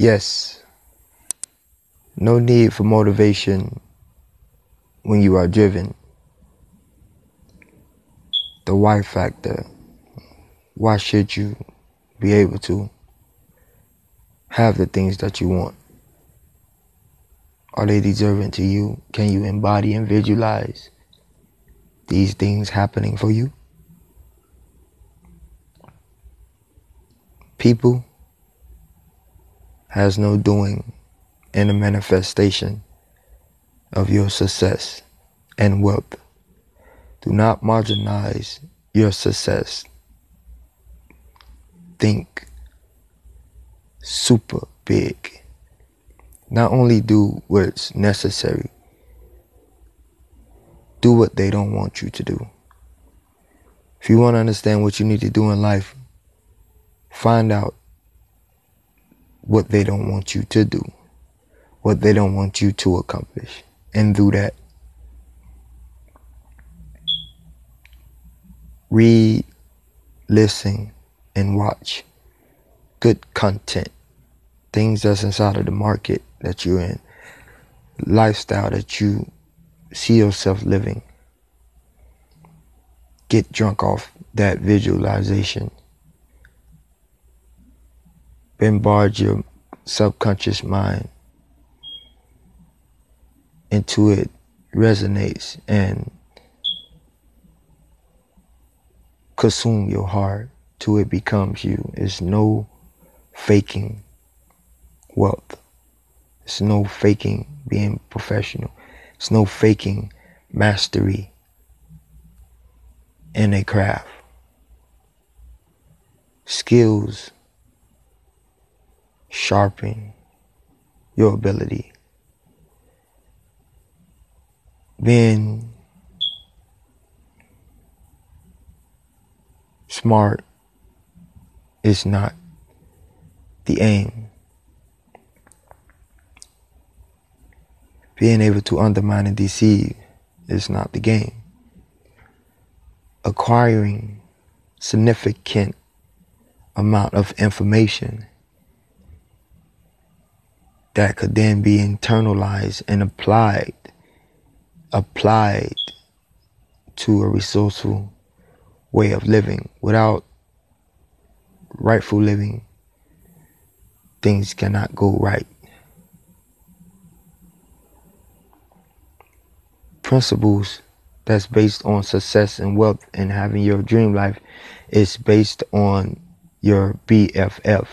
Yes, no need for motivation when you are driven. The why factor. Why should you be able to have the things that you want? Are they deserving to you? Can you embody and visualize these things happening for you? People has no doing in the manifestation of your success and wealth. Do not marginalize your success. Think super big. Not only do what's necessary, do what they don't want you to do. If you want to understand what you need to do in life, find out what they don't want you to do, what they don't want you to accomplish, and do that. Read, listen, and watch good content, things that's inside of the market that you're in, lifestyle that you see yourself living. Get drunk off that visualization bombard your subconscious mind until it resonates and consume your heart till it becomes you. It's no faking wealth. It's no faking being professional. It's no faking mastery in a craft. Skills sharpen your ability. Being smart is not the aim. Being able to undermine and deceive is not the game. Acquiring significant amount of information that could then be internalized and applied applied to a resourceful way of living. Without rightful living things cannot go right. Principles that's based on success and wealth and having your dream life is based on your BFF